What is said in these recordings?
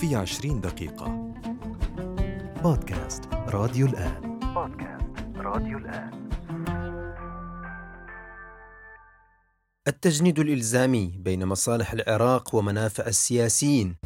في عشرين دقيقة. بودكاست راديو الآن. بودكاست راديو الآن. التجنيد الإلزامي بين مصالح العراق ومنافع السياسيين.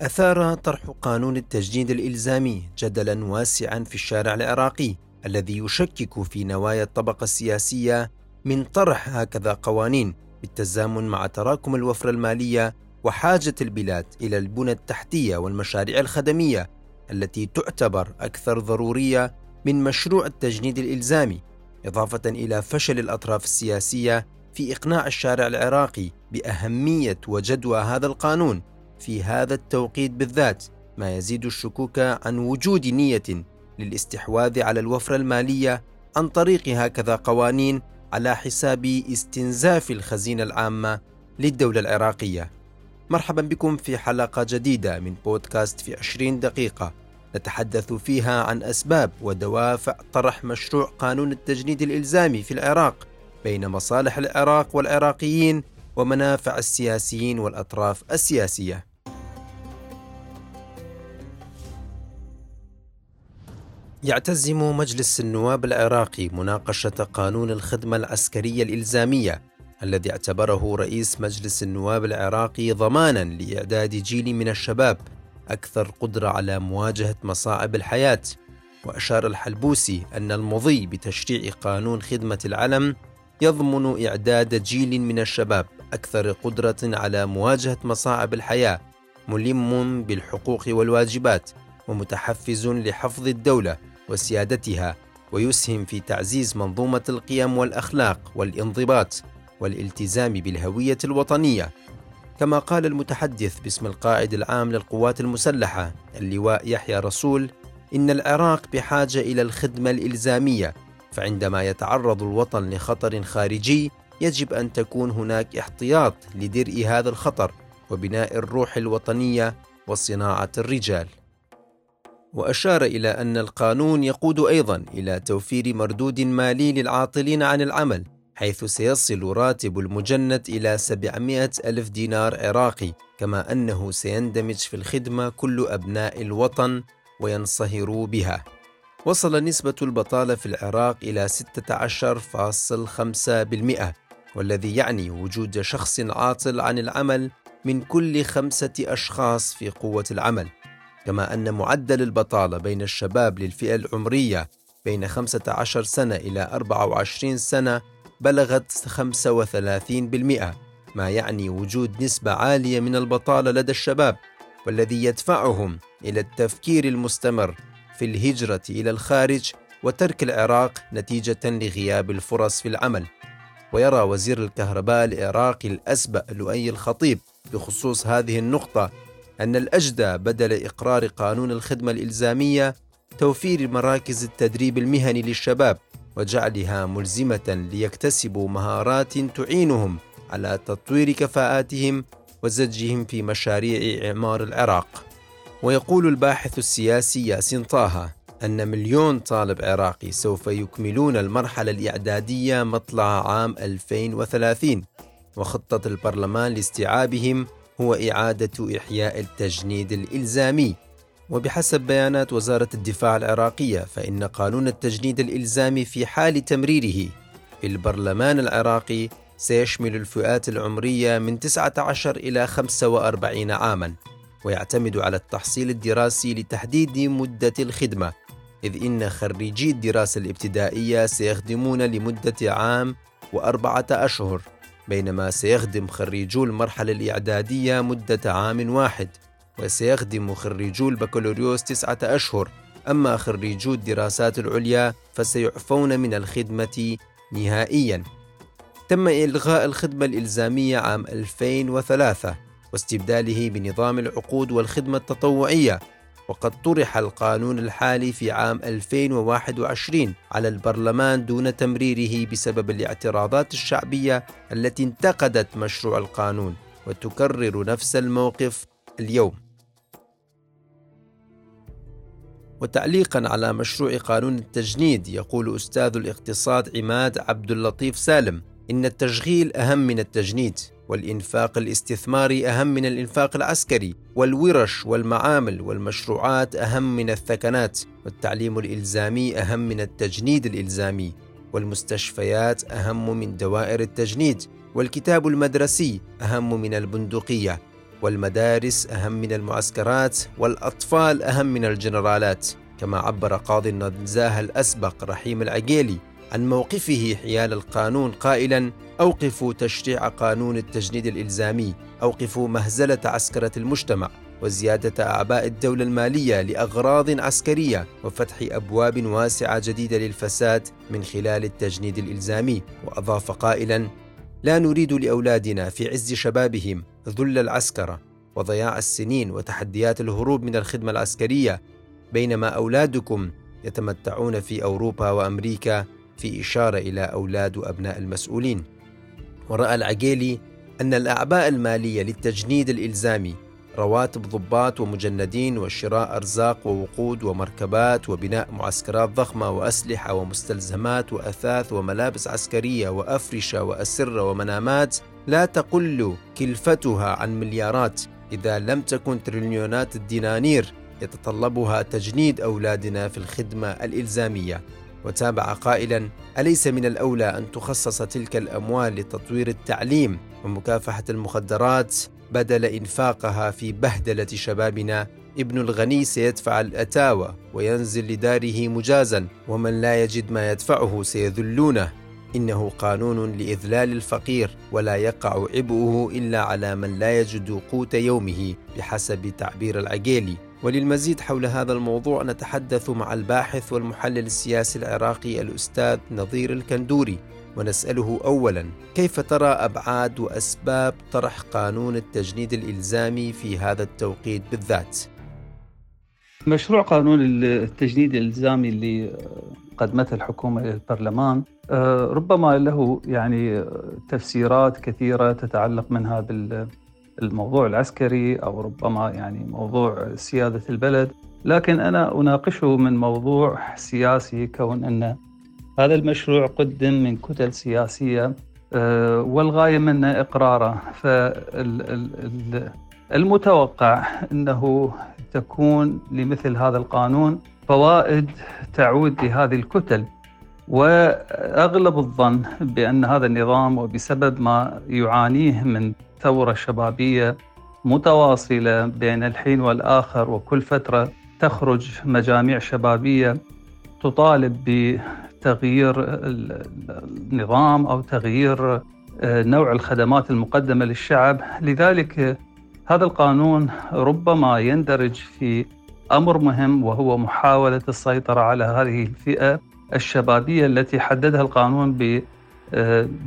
أثار طرح قانون التجنيد الإلزامي جدلا واسعا في الشارع العراقي الذي يشكك في نوايا الطبقة السياسية من طرح هكذا قوانين. بالتزامن مع تراكم الوفرة المالية وحاجة البلاد إلى البنى التحتية والمشاريع الخدمية التي تعتبر أكثر ضرورية من مشروع التجنيد الإلزامي إضافة إلى فشل الأطراف السياسية في إقناع الشارع العراقي بأهمية وجدوى هذا القانون في هذا التوقيت بالذات ما يزيد الشكوك عن وجود نية للاستحواذ على الوفرة المالية عن طريق هكذا قوانين على حساب استنزاف الخزينة العامة للدولة العراقية. مرحبا بكم في حلقة جديدة من بودكاست في 20 دقيقة نتحدث فيها عن أسباب ودوافع طرح مشروع قانون التجنيد الإلزامي في العراق بين مصالح العراق والعراقيين ومنافع السياسيين والأطراف السياسية. يعتزم مجلس النواب العراقي مناقشة قانون الخدمة العسكرية الإلزامية الذي اعتبره رئيس مجلس النواب العراقي ضمانا لإعداد جيل من الشباب أكثر قدرة على مواجهة مصاعب الحياة. وأشار الحلبوسي أن المضي بتشريع قانون خدمة العلم يضمن إعداد جيل من الشباب أكثر قدرة على مواجهة مصاعب الحياة ملم بالحقوق والواجبات ومتحفز لحفظ الدولة وسيادتها ويسهم في تعزيز منظومة القيم والأخلاق والانضباط والالتزام بالهوية الوطنية. كما قال المتحدث باسم القائد العام للقوات المسلحة اللواء يحيى رسول إن العراق بحاجة إلى الخدمة الإلزامية فعندما يتعرض الوطن لخطر خارجي يجب أن تكون هناك احتياط لدرء هذا الخطر وبناء الروح الوطنية وصناعة الرجال. وأشار إلى أن القانون يقود أيضا إلى توفير مردود مالي للعاطلين عن العمل حيث سيصل راتب المجند إلى 700 ألف دينار عراقي كما أنه سيندمج في الخدمة كل أبناء الوطن وينصهروا بها. وصل نسبة البطالة في العراق إلى 16.5% والذي يعني وجود شخص عاطل عن العمل من كل خمسة أشخاص في قوة العمل. كما أن معدل البطالة بين الشباب للفئة العمرية بين 15 سنة إلى 24 سنة بلغت 35% ما يعني وجود نسبة عالية من البطالة لدى الشباب والذي يدفعهم إلى التفكير المستمر في الهجرة إلى الخارج وترك العراق نتيجة لغياب الفرص في العمل. ويرى وزير الكهرباء العراقي الأسبأ لؤي الخطيب بخصوص هذه النقطة أن الأجدى بدل إقرار قانون الخدمة الإلزامية توفير مراكز التدريب المهني للشباب وجعلها ملزمة ليكتسبوا مهارات تعينهم على تطوير كفاءاتهم وزجهم في مشاريع إعمار العراق. ويقول الباحث السياسي ياسين طه أن مليون طالب عراقي سوف يكملون المرحلة الإعدادية مطلع عام 2030 وخطة البرلمان لاستيعابهم هو إعادة إحياء التجنيد الإلزامي. وبحسب بيانات وزارة الدفاع العراقية فإن قانون التجنيد الإلزامي في حال تمريره في البرلمان العراقي سيشمل الفئات العمرية من 19 إلى 45 عاماً ويعتمد على التحصيل الدراسي لتحديد مدة الخدمة إذ إن خريجي الدراسة الابتدائية سيخدمون لمدة عام وأربعة أشهر. بينما سيخدم خريجو المرحلة الإعدادية مدة عام واحد وسيخدم خريجو البكالوريوس تسعة أشهر. أما خريجو الدراسات العليا فسيعفون من الخدمة نهائيا. تم إلغاء الخدمة الإلزامية عام 2003 واستبداله بنظام العقود والخدمة التطوعية. وقد طرح القانون الحالي في عام 2021 على البرلمان دون تمريره بسبب الاعتراضات الشعبية التي انتقدت مشروع القانون وتكرر نفس الموقف اليوم. وتعليقا على مشروع قانون التجنيد يقول أستاذ الاقتصاد عماد عبد اللطيف سالم إن التشغيل أهم من التجنيد والإنفاق الاستثماري أهم من الإنفاق العسكري والورش والمعامل والمشروعات أهم من الثكنات والتعليم الإلزامي أهم من التجنيد الإلزامي والمستشفيات أهم من دوائر التجنيد والكتاب المدرسي أهم من البندقية والمدارس أهم من المعسكرات والأطفال أهم من الجنرالات كما عبر قاضي النزاهة الأسبق رحيم العقيلي عن موقفه حيال القانون قائلا أوقفوا تشريع قانون التجنيد الإلزامي أوقفوا مهزلة عسكرة المجتمع وزيادة أعباء الدولة المالية لأغراض عسكرية وفتح أبواب واسعة جديدة للفساد من خلال التجنيد الإلزامي. وأضاف قائلا لا نريد لأولادنا في عز شبابهم ذل العسكرة وضياع السنين وتحديات الهروب من الخدمة العسكرية بينما أولادكم يتمتعون في أوروبا وأمريكا في إشارة إلى أولاد وأبناء المسؤولين. ورأى العقيلي أن الأعباء المالية للتجنيد الإلزامي رواتب ضباط ومجندين وشراء أرزاق ووقود ومركبات وبناء معسكرات ضخمة وأسلحة ومستلزمات وأثاث وملابس عسكرية وأفرشة وأسرة ومنامات لا تقل كلفتها عن مليارات إذا لم تكن تريليونات الدنانير يتطلبها تجنيد أولادنا في الخدمة الإلزامية. وتابع قائلا أليس من الأولى أن تخصص تلك الأموال لتطوير التعليم؟ ومكافحة المخدرات بدل إنفاقها في بهدلة شبابنا. ابن الغني سيدفع الأتاوى وينزل لداره مجازا ومن لا يجد ما يدفعه سيذلونه. إنه قانون لإذلال الفقير ولا يقع عبئه إلا على من لا يجد قوت يومه بحسب تعبير العقيلي. وللمزيد حول هذا الموضوع نتحدث مع الباحث والمحلل السياسي العراقي الأستاذ نظير الكندوري ونسأله أولا كيف ترى أبعاد وأسباب طرح قانون التجنيد الإلزامي في هذا التوقيت بالذات؟ مشروع قانون التجنيد الإلزامي اللي قدمته الحكومة إلى البرلمان آه، ربما له يعني تفسيرات كثيرة تتعلق منها بالموضوع العسكري أو ربما يعني موضوع سيادة البلد لكن أنا أناقشه من موضوع سياسي كون أن هذا المشروع قدم من كتل سياسية آه، والغاية منه إقراره فالمتوقع أنه تكون لمثل هذا القانون فوائد تعود لهذه الكتل. وأغلب الظن بأن هذا النظام وبسبب ما يعانيه من ثوره شبابيه متواصلة بين الحين والآخر وكل فترة تخرج مجاميع شبابية تطالب بتغيير النظام أو تغيير آه، نوع الخدمات المقدمة للشعب، لذلك هذا القانون ربما يندرج في أمر مهم وهو محاولة السيطرة على هذه الفئة الشبابية التي حددها القانون ب آه،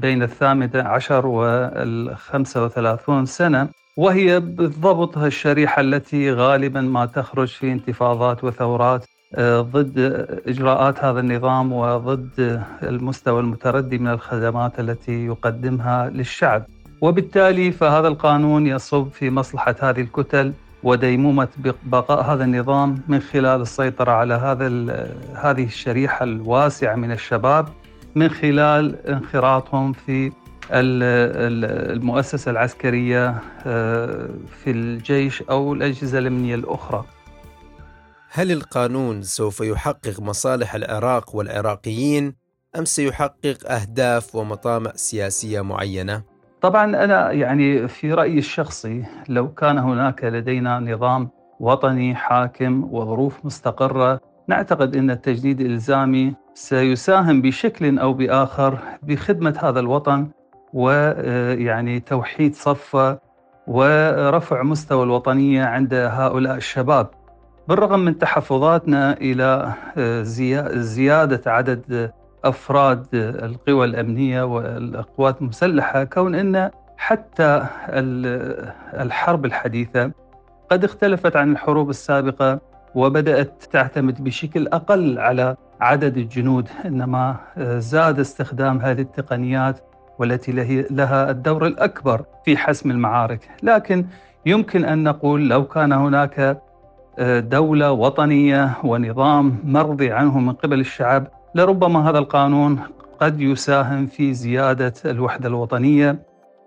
بين الثامنة عشر والخمسة وثلاثون سنة وهي بالضبط الشريحة التي غالبا ما تخرج في انتفاضات وثورات آه، ضد إجراءات هذا النظام وضد المستوى المتردي من الخدمات التي يقدمها للشعب. وبالتالي فهذا القانون يصب في مصلحة هذه الكتل وديمومة بقاء هذا النظام من خلال السيطرة على هذا هذه الشريحة الواسعة من الشباب. من خلال انخراطهم في المؤسسة العسكرية آه، في الجيش أو الأجهزة الأمنية الأخرى هل القانون سوف يحقق مصالح العراق والعراقيين أم سيحقق أهداف ومطامع سياسية معينة؟ طبعا أنا يعني في رأيي الشخصي لو كان هناك لدينا نظام وطني حاكم وظروف مستقرة نعتقد إن التجديد الالزامي سيساهم بشكل أو بآخر بخدمة هذا الوطن ويعني توحيد صفه ورفع مستوى الوطنية عند هؤلاء الشباب. بالرغم من تحفظاتنا إلى زيادة عدد أفراد القوى الأمنية والقوات المسلحة كون أن حتى الحرب الحديثة قد اختلفت عن الحروب السابقة وبدأت تعتمد بشكل أقل على عدد الجنود إنما زاد استخدام هذه التقنيات والتي لها الدور الأكبر في حسم المعارك، لكن يمكن أن نقول لو كان هناك دولة وطنية ونظام مرضي عنه من قبل الشعب لربما هذا القانون قد يساهم في زيادة الوحدة الوطنية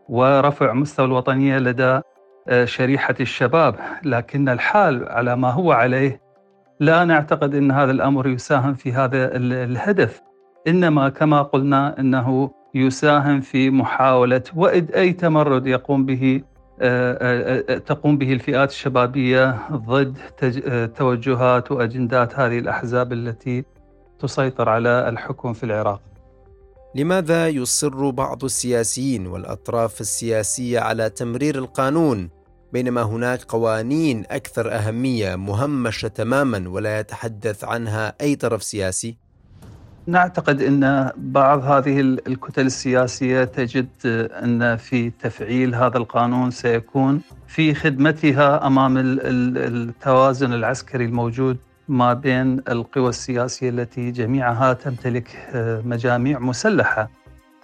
ورفع مستوى الوطنية لدى آه، شريحة الشباب. لكن الحال على ما هو عليه لا نعتقد أن هذا الأمر يساهم في هذا الهدف إنما كما قلنا أنه يساهم في محاولة وإد أي تمرد يقوم به آه، آه، تقوم به الفئات الشبابية ضد توجهات وأجندات هذه الأحزاب التي تسيطر على الحكم في العراق. لماذا يصر بعض السياسيين والأطراف السياسية على تمرير القانون؟ بينما هناك قوانين أكثر أهمية مهمشة تماما ولا يتحدث عنها أي طرف سياسي؟ نعتقد إن بعض هذه الكتل السياسية تجد إن في تفعيل هذا القانون سيكون في خدمتها أمام التوازن العسكري الموجود ما بين القوى السياسية التي جميعها تمتلك آه، مجاميع مسلحة.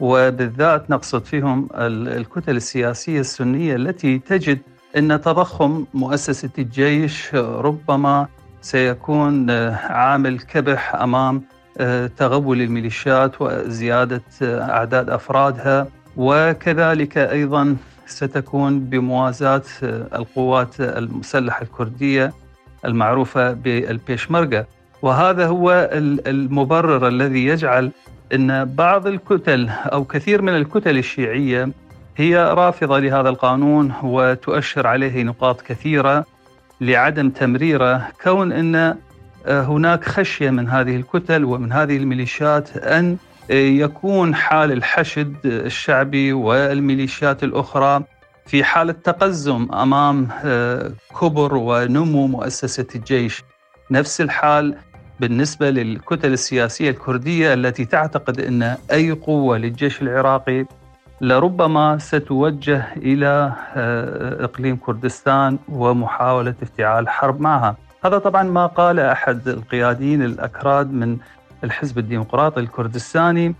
وبالذات نقصد فيهم الكتل السياسية السنية التي تجد إن تضخم مؤسسة الجيش ربما سيكون آه، عامل كبح أمام آه، تغول الميليشيات وزيادة أعداد أفرادها. وكذلك أيضا ستكون بموازاة القوات المسلحة الكردية المعروفة بالبيشمركة. وهذا هو المبرر الذي يجعل أن بعض الكتل أو كثير من الكتل الشيعية هي رافضة لهذا القانون وتؤشر عليه نقاط كثيرة لعدم تمريره كون أن هناك خشية من هذه الكتل ومن هذه الميليشيات أن يكون حال الحشد الشعبي والميليشيات الأخرى في حالة تقزم أمام آه، كبر ونمو مؤسسة الجيش. نفس الحال بالنسبة للكتل السياسية الكردية التي تعتقد أن أي قوة للجيش العراقي لربما ستوجه إلى آه، إقليم كردستان ومحاولة افتعال حرب معها. هذا طبعا ما قال أحد القياديين الأكراد من الحزب الديمقراطي الكردستاني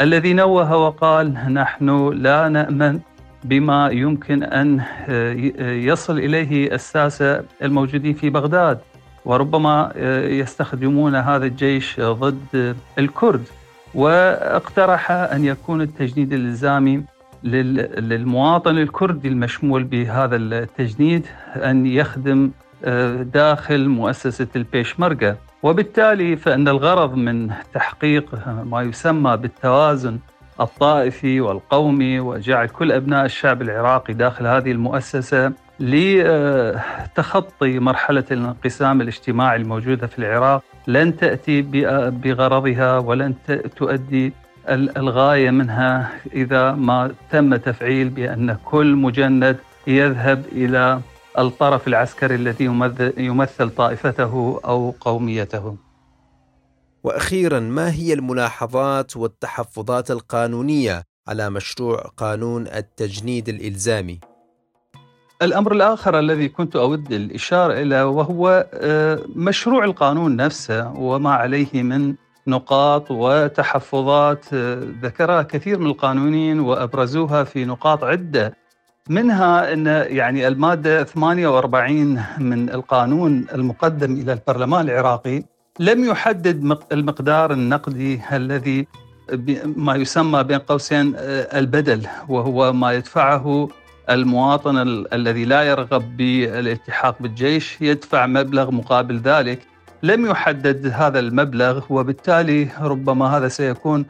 الذي نوه وقال نحن لا نأمن بما يمكن أن آه، يصل إليه الساسه الموجودين في بغداد وربما آه، يستخدمون هذا الجيش ضد الكرد. واقترح أن يكون التجنيد الإلزامي للمواطن الكردي المشمول بهذا التجنيد أن يخدم آه، داخل مؤسسة البيشمركة. وبالتالي فإن الغرض من تحقيق ما يسمى بالتوازن الطائفي والقومي وجعل كل أبناء الشعب العراقي داخل هذه المؤسسة لتخطي مرحلة الانقسام الاجتماعي الموجودة في العراق لن تأتي بغرضها ولن تؤدي الغاية منها إذا ما تم تفعيل بأن كل مجند يذهب إلى الطرف العسكري الذي يمثل طائفته أو قوميته. وأخيرا ما هي الملاحظات والتحفظات القانونية على مشروع قانون التجنيد الإلزامي الأمر الآخر الذي كنت أود الإشارة اليه وهو آه، مشروع القانون نفسه وما عليه من نقاط وتحفظات آه، ذكرها كثير من القانونيين وأبرزوها في نقاط عدة. منها إن يعني المادة 48 من القانون المقدم إلى البرلمان العراقي لم يحدد المقدار النقدي الذي ما يسمى بين قوسين آه، البدل وهو ما يدفعه المواطن الذي لا يرغب بالالتحاق بالجيش يدفع مبلغ مقابل ذلك لم يحدد هذا المبلغ وبالتالي ربما هذا سيكون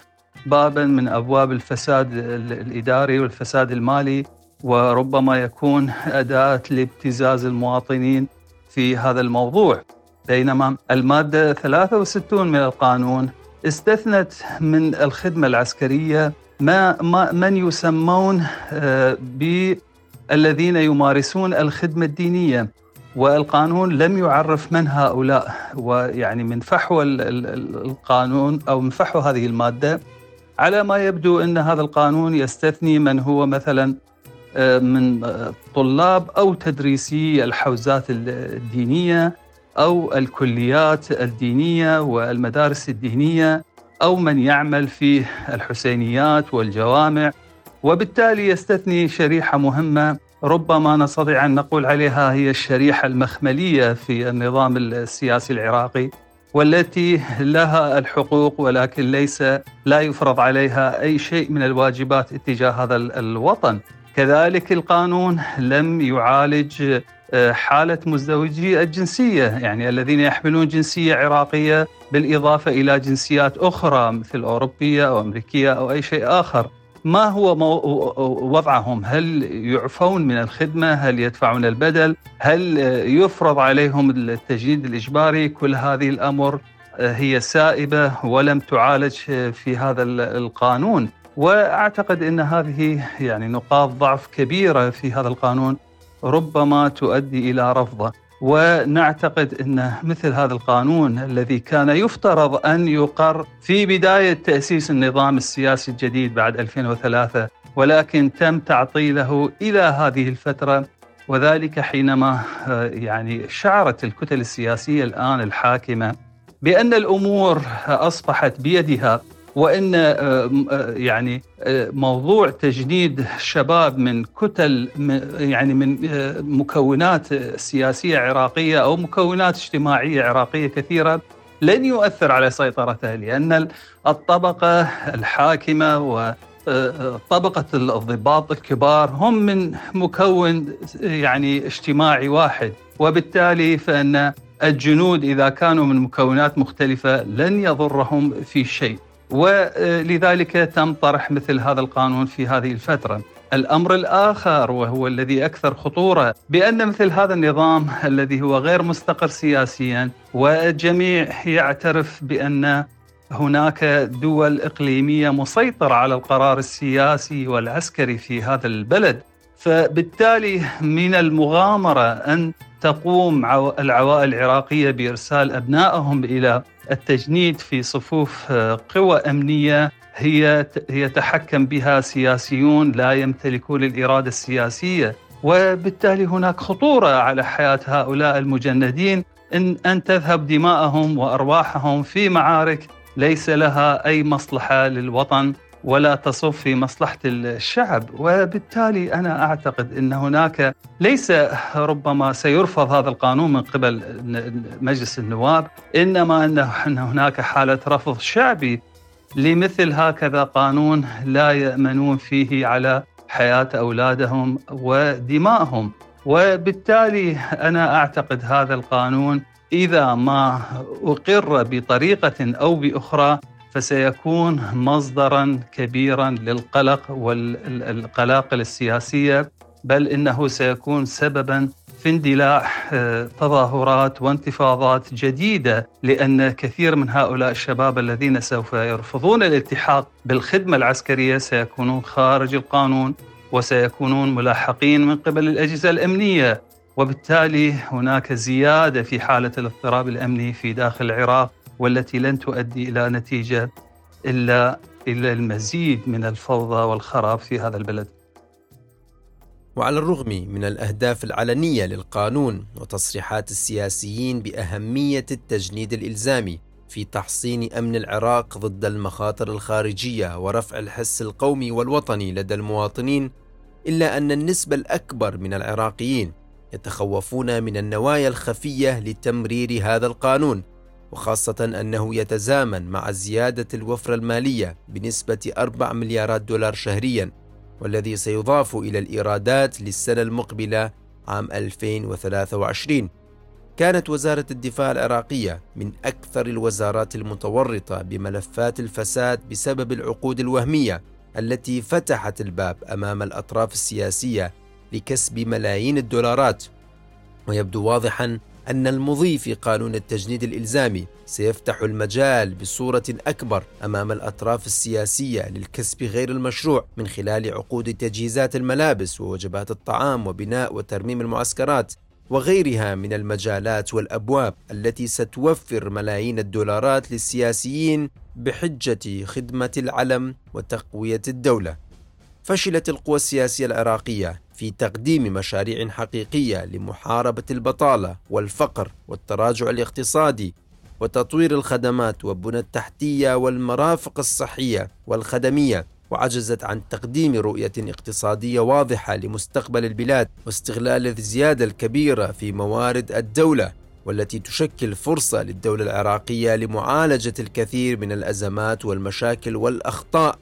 بابا من أبواب الفساد الإداري والفساد المالي وربما يكون أداة لابتزاز المواطنين في هذا الموضوع. بينما المادة 63 من القانون استثنت من الخدمة العسكرية ما, ما من يسمون آه، بالذين يمارسون الخدمة الدينية والقانون لم يعرف من هؤلاء. ويعني من فحوى القانون أو من فحوى هذه المادة على ما يبدو أن هذا القانون يستثني من هو مثلا آه، من آه، طلاب أو تدريسي الحوزات الدينية أو الكليات الدينية والمدارس الدينية. أو من يعمل في الحسينيات والجوامع وبالتالي يستثني شريحة مهمة ربما نستطيع أن نقول عليها هي الشريحة المخملية في النظام السياسي العراقي والتي لها الحقوق ولكن ليس لا يفرض عليها أي شيء من الواجبات اتجاه هذا الوطن. كذلك القانون لم يعالج حالة مزدوجي الجنسية يعني الذين يحملون جنسية عراقية بالإضافة إلى جنسيات أخرى مثل أوروبية أو أمريكية أو أي شيء آخر. ما هو وضعهم؟ هل يعفون من الخدمة؟ هل يدفعون البدل؟ هل يفرض عليهم التجنيد الإجباري؟ كل هذه الأمر آه، هي سائبة ولم تعالج في هذا القانون. وأعتقد إن هذه يعني نقاط ضعف كبيرة في هذا القانون. ربما تؤدي إلى رفضه. ونعتقد إن مثل هذا القانون الذي كان يفترض أن يقر في بداية تأسيس النظام السياسي الجديد بعد 2003 ولكن تم تعطيله إلى هذه الفترة. وذلك حينما آه، يعني شعرت الكتل السياسية الآن الحاكمة بأن الأمور أصبحت بيدها. وإن آه، آه، يعني آه، موضوع تجنيد شباب من كتل يعني من مكونات سياسية عراقية أو مكونات اجتماعية عراقية كثيرة لن يؤثر على سيطرته لأن الطبقة الحاكمة و طبقة الضباط الكبار هم من مكون يعني اجتماعي واحد. وبالتالي فإن الجنود إذا كانوا من مكونات مختلفة لن يضرهم في شيء. ولذلك تم طرح مثل هذا القانون في هذه الفترة. الأمر الآخر وهو الذي أكثر خطورة بأن مثل هذا النظام الذي هو غير مستقر سياسيا والجميع يعترف بأن هناك دول إقليمية مسيطرة على القرار السياسي والعسكري في هذا البلد فبالتالي من المغامرة أن تقوم العوائل العراقية بإرسال أبنائهم إلى التجنيد في صفوف آه، قوى أمنية هي يتحكم بها سياسيون لا يمتلكون الاراده السياسية. وبالتالي هناك خطورة على حياة هؤلاء المجندين. إن أن تذهب دماءهم وأرواحهم في معارك ليس لها أي مصلحة للوطن. ولا تصب في مصلحة الشعب. وبالتالي أنا أعتقد إن هناك ليس ربما سيرفض هذا القانون من قبل مجلس النواب إنما إن هناك حالة رفض شعبي لمثل هكذا قانون لا يأمنون فيه على حياة أولادهم ودمائهم. وبالتالي أنا أعتقد هذا القانون إذا ما أقر بطريقة أو بأخرى فسيكون مصدرا كبيرا للقلق والقلاقل السياسية بل إنه سيكون سببا في اندلاع آه، تظاهرات وانتفاضات جديدة لأن كثير من هؤلاء الشباب الذين سوف يرفضون الالتحاق بالخدمة العسكرية سيكونون خارج القانون وسيكونون ملاحقين من قبل الأجهزة الأمنية. وبالتالي هناك زيادة في حالة الاضطراب الأمني في داخل العراق. والتي لن تؤدي إلى نتيجة إلا إلى المزيد من الفوضى والخراب في هذا البلد. وعلى الرغم من الأهداف العلنية للقانون وتصريحات السياسيين بأهمية التجنيد الإلزامي في تحصين أمن العراق ضد المخاطر الخارجية ورفع الحس القومي والوطني لدى المواطنين إلا أن النسبة الأكبر من العراقيين يتخوفون من النوايا الخفية لتمرير هذا القانون وخاصة أنه يتزامن مع زيادة الوفرة المالية بنسبة 4 مليارات دولار شهريا والذي سيضاف إلى الإيرادات للسنة المقبلة عام 2023 كانت وزارة الدفاع العراقية من أكثر الوزارات المتورطة بملفات الفساد بسبب العقود الوهمية التي فتحت الباب أمام الأطراف السياسية لكسب ملايين الدولارات. ويبدو واضحا أن المضي في قانون التجنيد الإلزامي سيفتح المجال بصورة أكبر أمام الأطراف السياسية للكسب غير المشروع من خلال عقود تجهيزات الملابس ووجبات الطعام وبناء وترميم المعسكرات وغيرها من المجالات والأبواب التي ستوفر ملايين الدولارات للسياسيين بحجة خدمة العلم وتقوية الدولة. فشلت القوى السياسية العراقية في تقديم مشاريع حقيقية لمحاربة البطالة والفقر والتراجع الاقتصادي وتطوير الخدمات والبنى التحتية والمرافق الصحية والخدمية وعجزت عن تقديم رؤية اقتصادية واضحة لمستقبل البلاد واستغلال الزيادة الكبيرة في موارد الدولة والتي تشكل فرصة للدولة العراقية لمعالجة الكثير من الأزمات والمشاكل والأخطاء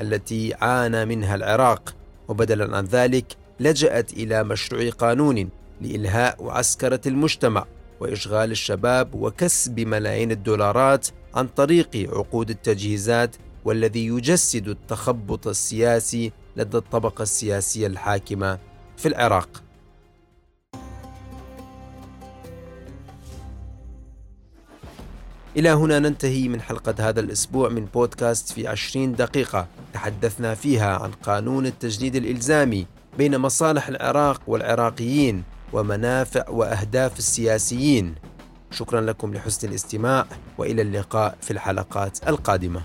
التي عانى منها العراق. وبدلا عن ذلك لجأت إلى مشروع قانون لإلهاء وعسكرة المجتمع وإشغال الشباب وكسب ملايين الدولارات عن طريق عقود التجهيزات والذي يجسد التخبط السياسي لدى الطبقة السياسية الحاكمة في العراق. إلى هنا ننتهي من حلقة هذا الأسبوع من بودكاست في عشرين دقيقة تحدثنا فيها عن قانون التجنيد الإلزامي بين مصالح العراق والعراقيين ومنافع وأهداف السياسيين. شكرا لكم لحسن الاستماع وإلى اللقاء في الحلقات القادمة.